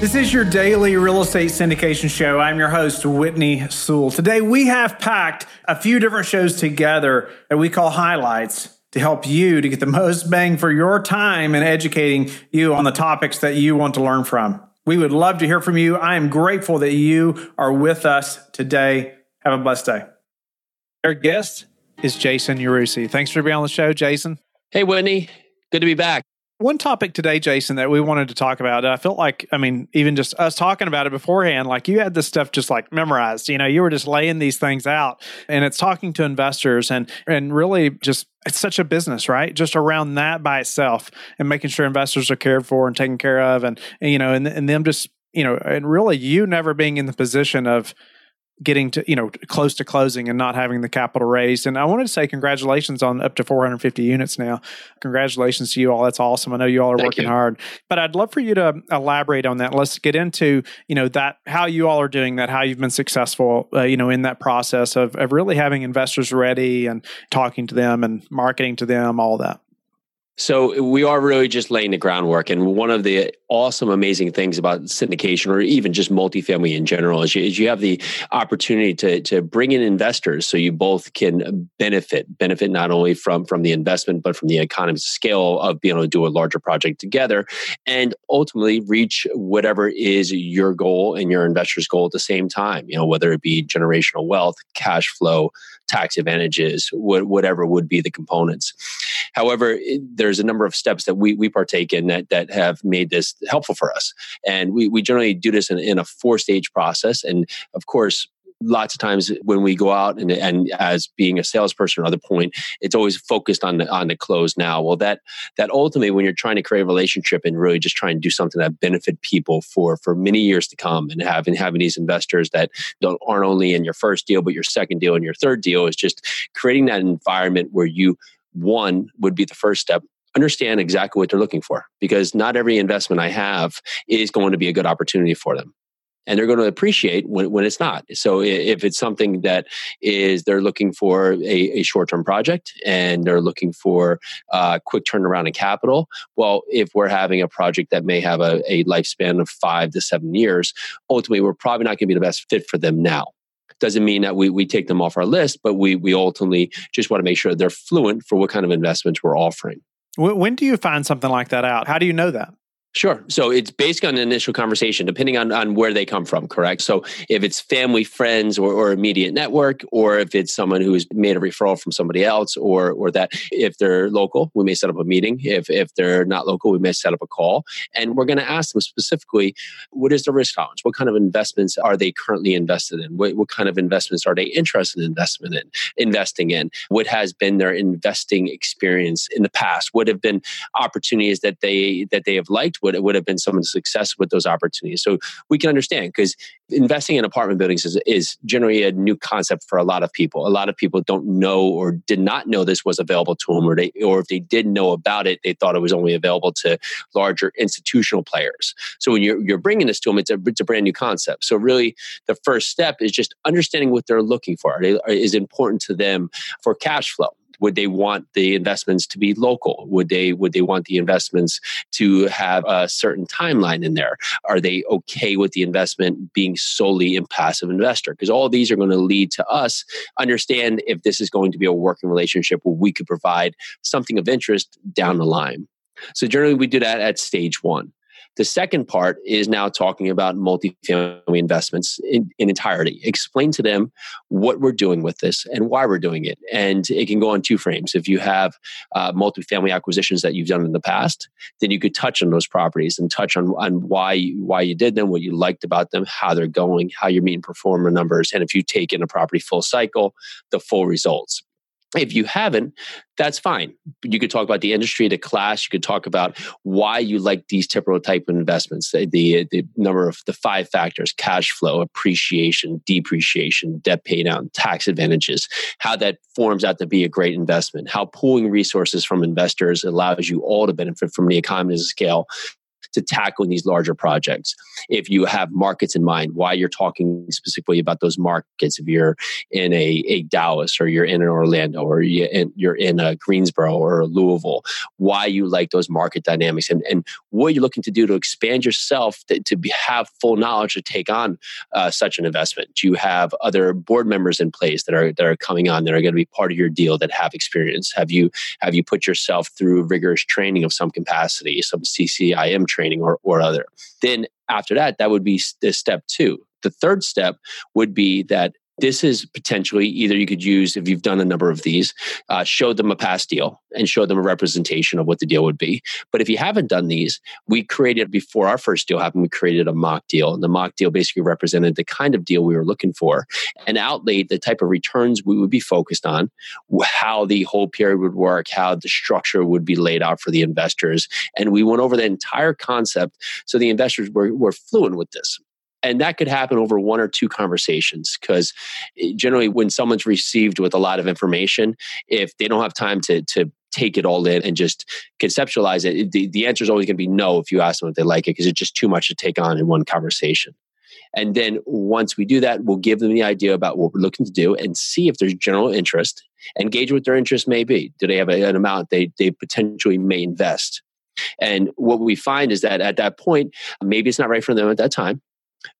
This is your daily real estate syndication show. I'm your host, Whitney Sewell. Today, we have packed a few different shows together that we call highlights to help you to get the most bang for your time in educating you on the topics that you want to learn from. We would love to hear from you. I am grateful that you are with us today. Have a blessed day. Our guest is Jason Yarusi. Thanks for being on the show, Jason. Hey, Whitney. Good to be back. One topic today, Jason, that we wanted to talk about. I felt like, I mean, even just us talking about it beforehand, like you had this stuff just like memorized. You know, you were just laying these things out, and it's talking to investors and and really just it's such a business, right? Just around that by itself, and making sure investors are cared for and taken care of, and, and you know, and and them just you know, and really you never being in the position of getting to you know close to closing and not having the capital raised. And i wanted to say congratulations on up to 450 units now. Congratulations to you all. That's awesome. I know you all are Thank working you. hard. But i'd love for you to elaborate on that. Let's get into you know that how you all are doing that how you've been successful uh, you know in that process of, of really having investors ready and talking to them and marketing to them all that So we are really just laying the groundwork. And one of the awesome, amazing things about syndication or even just multifamily in general is you, is you have the opportunity to, to bring in investors so you both can benefit, benefit not only from, from the investment, but from the economies of scale of being able to do a larger project together and ultimately reach whatever is your goal and your investor's goal at the same time, you know, whether it be generational wealth, cash flow, tax advantages, wh- whatever would be the components. However, it- there's a number of steps that we, we partake in that, that have made this helpful for us. And we, we generally do this in, in a four stage process. And of course, lots of times when we go out and, and as being a salesperson or other point, it's always focused on the, on the close now. Well, that, that ultimately when you're trying to create a relationship and really just trying to do something that benefit people for, for many years to come and having, having these investors that don't, aren't only in your first deal, but your second deal and your third deal is just creating that environment where you one would be the first step understand exactly what they're looking for because not every investment i have is going to be a good opportunity for them. And they're going to appreciate when, when it's not. So if it's something that is they're looking for a, a short-term project and they're looking for uh, quick turnaround in capital well if we're having a project that may have a, a lifespan of five to seven years ultimately we're probably not going to be the best fit for them now. Doesn't mean that we, we take them off our list, but we, we ultimately just want to make sure they're fluent for what kind of investments we're offering. When, do you find something like that out? How do you know that Sure. So it's based on initial conversation, depending on, on where they come from, correct? So if it's family, friends, or, or immediate network, or if it's someone who's made a referral from somebody else, or or that if they're local, we may set up a meeting. If if they're not local, we may set up a call. And we're going to ask them specifically, what is the risk tolerance? What kind of investments are they currently invested in? What, what kind of investments are they interested in investment in, investing in? What has been their investing experience in the past? What have been opportunities that they that they have liked? What would have been some of the success with those opportunities? So we can understand because investing in apartment buildings is, is generally a new concept for a lot of people. A lot of people don't know or did not know this was available to them, or they or if they did know about it, they thought it was only available to larger institutional players. So when you're you're bringing this to them, it's a it's a brand new concept. So really, the first step is just understanding what they're looking for. Are they, is important to them for cash flow. Would they want the investments to be local? Would they would they want the investments to have a certain timeline in there? Are they okay with the investment being solely in passive investor? Because all these are going to lead to us understand if this is going to be a working relationship where we could provide something of interest down the line. So generally we do that at stage one. The second part is now talking about multifamily investments in, in entirety. Explain to them what we're doing with this and why we're doing it. And it can go on two frames. If you have uh, multifamily acquisitions that you've done in the past, then you could touch on those properties and touch on, on why, you- why you did them, what you liked about them, how they're going, how you're meeting pro forma numbers, and if you take in a property full cycle, the full results. If you haven't, that's fine. You could talk about the industry, the class. You could talk about why you like these typical type of investments. The, the the number of the five factors: cash flow, appreciation, depreciation, debt pay down, tax advantages. How that forms out to be a great investment. How pooling resources from investors allows you all to benefit from the economies of scale to tackling these larger projects. If you have markets in mind, why you're talking specifically about those markets, if you're in a, a Dallas or you're in an Orlando or you're in, you're in a Greensboro or a Louisville, why you like those market dynamics and, and what you're looking to do to expand yourself to, to be, have full knowledge to take on uh, such an investment. Do you have other board members in place that are that are coming on that are going to be part of your deal that have experience? Have you have you put yourself through rigorous training of some capacity, some CCIM training or, or other? Then after that, that would be the step two. The third step would be that this is potentially either you could use if you've done a number of these uh, show them a past deal and show them a representation of what the deal would be. But if you haven't done these we created before our first deal happened we created a mock deal. And the mock deal basically represented the kind of deal we were looking for and outlaid the type of returns we would be focused on how the whole period would work how the structure would be laid out for the investors. And we went over the entire concept so the investors were, were fluent with this and that could happen over one or two conversations because eh, generally when someone's received with a lot of information if they don't have time to to take it all in and just conceptualize it the, the answer is always going to be no if you ask them if they like it because it's just too much to take on in one conversation. And then once we do that we'll give them the idea about what we're looking to do and see if there's general interest engage what their interest may be. Do they have an amount they, they potentially may invest? And what we find is that at that point maybe it's not right for them at that time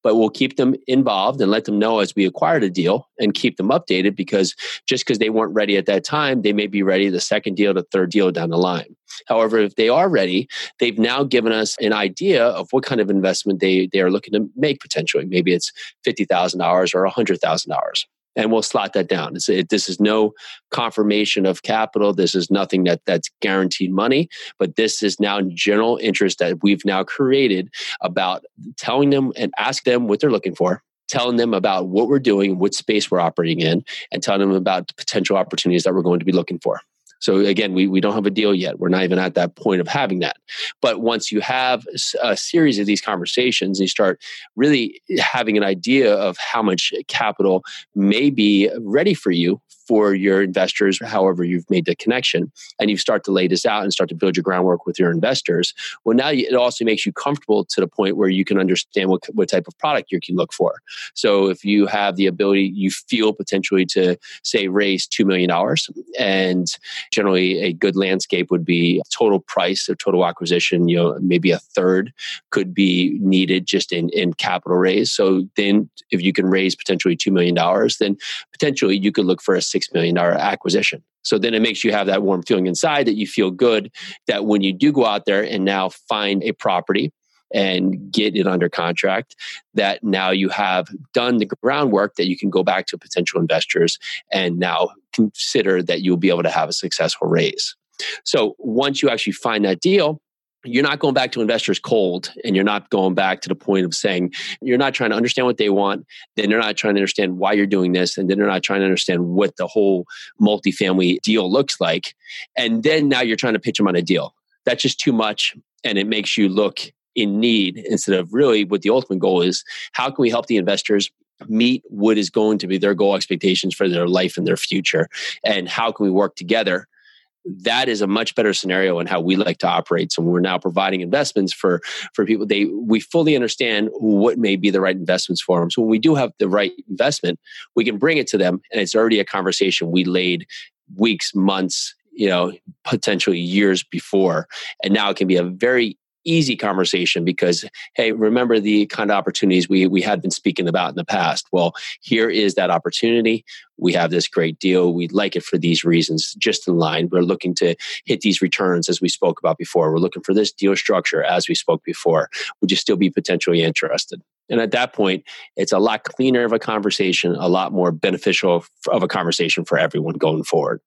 but we'll keep them involved and let them know as we acquire the deal and keep them updated because just because they weren't ready at that time, they may be ready the second deal, the third deal down the line. However, if they are ready, they've now given us an idea of what kind of investment they, they are looking to make potentially. Maybe it's $50,000 or $100,000 and we'll slot that down. It, this is no confirmation of capital. This is nothing that that's guaranteed money, but this is now general interest that we've now created about telling them and ask them what they're looking for. Telling them about what we're doing, what space we're operating in, and telling them about the potential opportunities that we're going to be looking for. So again, we, we don't have a deal yet. We're not even at that point of having that. But once you have a series of these conversations, you start really having an idea of how much capital may be ready for you for your investors, however you've made the connection, and you start to lay this out and start to build your groundwork with your investors. Well, now it also makes you comfortable to the point where you can understand what, what type of product you can look for. So if you have the ability, you feel potentially to say raise $2 million, and generally a good landscape would be total price of total acquisition, you know, maybe a third could be needed just in, in capital raise. So then if you can raise potentially $2 million, then potentially you could look for a $6 million acquisition. So then it makes you have that warm feeling inside that you feel good that when you do go out there and now find a property and get it under contract, that now you have done the groundwork that you can go back to potential investors and now consider that you'll be able to have a successful raise. So once you actually find that deal, you're not going back to investors cold and you're not going back to the point of saying you're not trying to understand what they want then they're not trying to understand why you're doing this and then they're not trying to understand what the whole multifamily deal looks like. And then now you're trying to pitch them on a deal. That's just too much and it makes you look in need instead of really what the ultimate goal is. How can we help the investors meet what is going to be their goal expectations for their life and their future? And how can we work together that is a much better scenario in how we like to operate. So we're now providing investments for for people. They we fully understand what may be the right investments for them. So when we do have the right investment, we can bring it to them, and it's already a conversation we laid weeks, months, you know, potentially years before, and now it can be a very easy conversation because hey remember the kind of opportunities we we had been speaking about in the past? Well here is that opportunity. We have this great deal. We'd like it for these reasons just in line. We're looking to hit these returns as we spoke about before. We're looking for this deal structure as we spoke before. Would you still be potentially interested? And at that point it's a lot cleaner of a conversation a lot more beneficial of a conversation for everyone going forward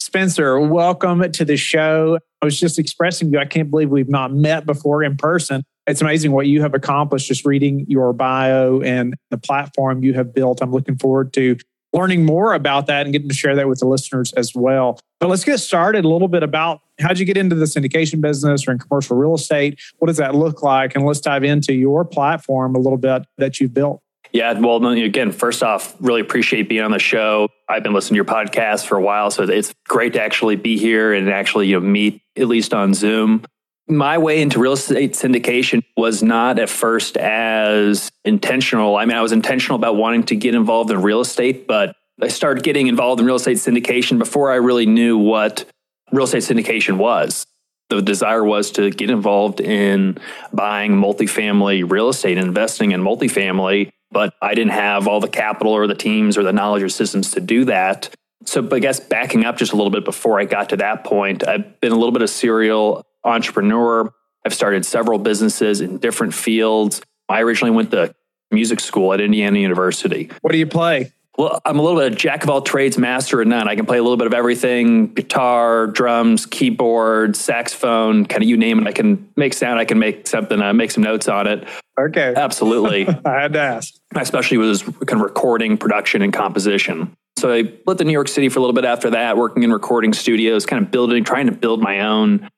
Spencer, welcome to the show. I was just expressing to you, I can't believe we've not met before in person. It's amazing what you have accomplished just reading your bio and the platform you have built. I'm looking forward to learning more about that and getting to share that with the listeners as well. But let's get started a little bit about how'd you get into the syndication business or in commercial real estate? What does that look like? And let's dive into your platform a little bit that you've built. Yeah, well, again, first off, really appreciate being on the show. I've been listening to your podcast for a while, so it's great to actually be here and actually you know meet at least on Zoom. my way into real estate syndication was not at first as intentional. I mean, I was intentional about wanting to get involved in real estate, but I started getting involved in real estate syndication before I really knew what real estate syndication was. The desire was to get involved in buying multifamily real estate, investing in multifamily, but I didn't have all the capital or the teams or the knowledge or systems to do that. So, I guess backing up just a little bit before I got to that point, I've been a little bit of serial entrepreneur. I've started several businesses in different fields. I originally went to music school at Indiana University. What do you play? Well, I'm a little bit of jack of all trades, master of none. I can play a little bit of everything guitar, drums, keyboard, saxophone, kind of you name it. I can make sound, I can make something, uh, make some notes on it. Okay. Absolutely. I had to ask. Especially was kind of recording, production, and composition. So I lived in New York City for a little bit after that, working in recording studios, kind of building, trying to build my own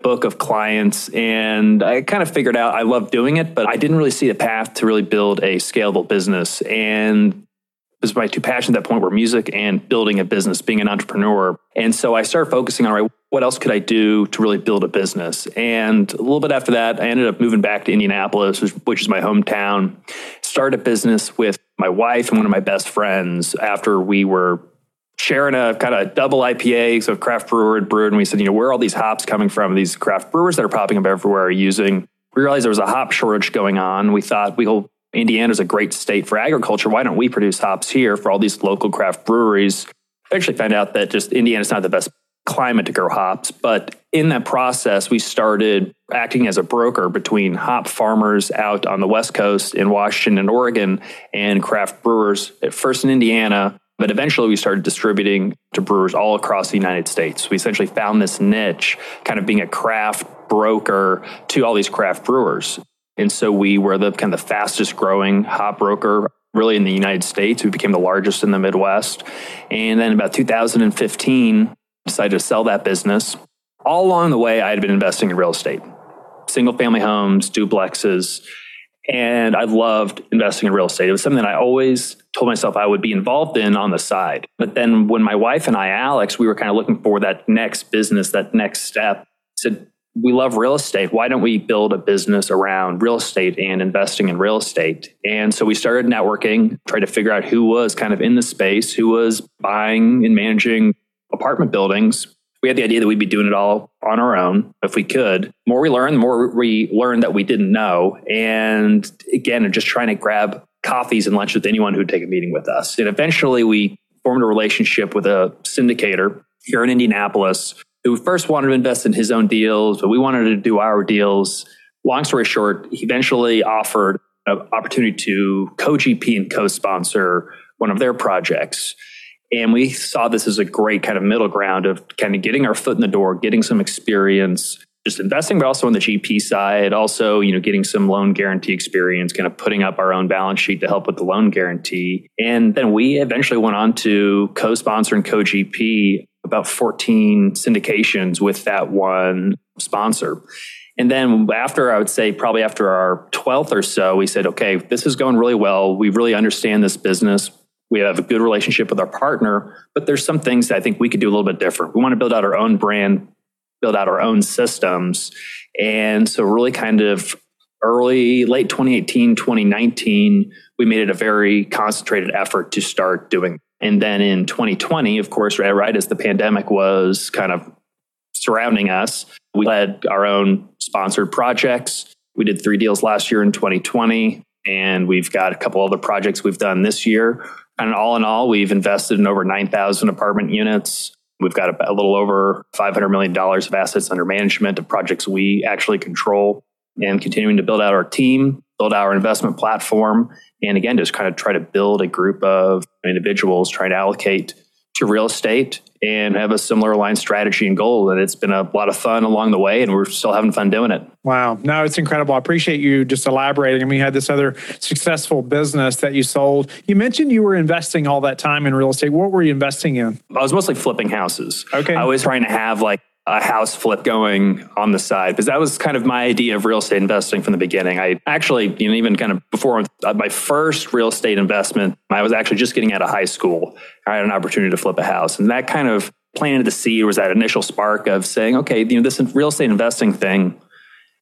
book of clients. And I kind of figured out I love doing it, but I didn't really see a path to really build a scalable business. And was my two passions at that point were music and building a business, being an entrepreneur. And so I started focusing on, right, what else could I do to really build a business? And a little bit after that, I ended up moving back to Indianapolis, which is my hometown, started a business with my wife and one of my best friends after we were sharing a kind of double IPA, so craft brewer had brewed, and we said, you know, where are all these hops coming from? These craft brewers that are popping up everywhere are using. We realized there was a hop shortage going on. We thought we'll Indiana is a great state for agriculture. Why don't we produce hops here for all these local craft breweries? Eventually found out that just Indiana's not the best climate to grow hops. But in that process, we started acting as a broker between hop farmers out on the West Coast in Washington and Oregon and craft brewers, at first in Indiana, but eventually we started distributing to brewers all across the United States. We essentially found this niche, kind of being a craft broker to all these craft brewers. And so we were the kind of the fastest growing hop broker really in the United States. We became the largest in the Midwest. And then about 2015, decided to sell that business. All along the way, I had been investing in real estate, single family homes, duplexes, and I loved investing in real estate. It was something that I always told myself I would be involved in on the side. But then when my wife and I, Alex, we were kind of looking for that next business, that next step, said, we love real estate. Why don't we build a business around real estate and investing in real estate? And so we started networking, tried to figure out who was kind of in the space, who was buying and managing apartment buildings. We had the idea that we'd be doing it all on our own if we could. The more we learned, the more we learned that we didn't know. And again, just trying to grab coffees and lunch with anyone who'd take a meeting with us. And eventually we formed a relationship with a syndicator here in Indianapolis who first wanted to invest in his own deals, but we wanted to do our deals. Long story short, he eventually offered an opportunity to co GP and co sponsor one of their projects. And we saw this as a great kind of middle ground of kind of getting our foot in the door, getting some experience, just investing, but also on the GP side, also, you know, getting some loan guarantee experience, kind of putting up our own balance sheet to help with the loan guarantee. And then we eventually went on to co-sponsor and co-GP about 14 syndications with that one sponsor. And then after, I would say probably after our 12th or so, we said, okay, this is going really well. We really understand this business. We have a good relationship with our partner, but there's some things that I think we could do a little bit different. We want to build out our own brand, build out our own systems. And so, really, kind of early, late 2018, 2019, we made it a very concentrated effort to start doing and then in 2020, of course, right, right as the pandemic was kind of surrounding us, we led our own sponsored projects. We did three deals last year in 2020, and we've got a couple other projects we've done this year. And all in all, we've invested in over 9,000 apartment units. We've got a, a little over $500 million of assets under management of projects we actually control and continuing to build out our team, build our investment platform, and again, just kind of try to build a group of individuals trying to allocate to real estate and have a similar aligned strategy and goal. And it's been a lot of fun along the way, and we're still having fun doing it. Wow. No, it's incredible. I appreciate you just elaborating. I mean, you had this other successful business that you sold. You mentioned you were investing all that time in real estate. What were you investing in? I was mostly flipping houses. Okay. I was trying to have like a house flip going on the side because that was kind of my idea of real estate investing from the beginning. I actually, you know, even kind of before uh, my first real estate investment, I was actually just getting out of high school. I had an opportunity to flip a house, and that kind of planted the seed was that initial spark of saying, okay, you know, this real estate investing thing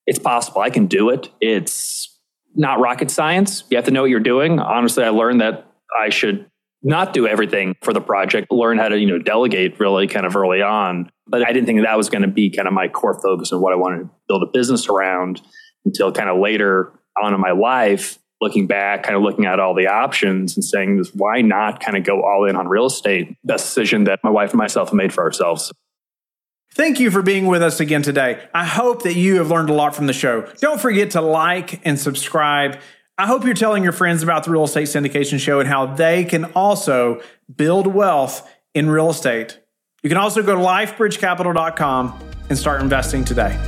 it's possible. I can do it. It's not rocket science. You have to know what you're doing. Honestly, I learned that I should not do everything for the project, learn how to, you know, delegate really kind of early on. But I didn't think that was going to be kind of my core focus of what I wanted to build a business around until kind of later on in my life, looking back, kind of looking at all the options and saying, why not kind of go all in on real estate? Best decision that my wife and myself have made for ourselves. Thank you for being with us again today. I hope that you have learned a lot from the show. Don't forget to like and subscribe. I hope you're telling your friends about the Real Estate Syndication Show and how they can also build wealth in real estate. You can also go to lifebridgecapital.com and start investing today.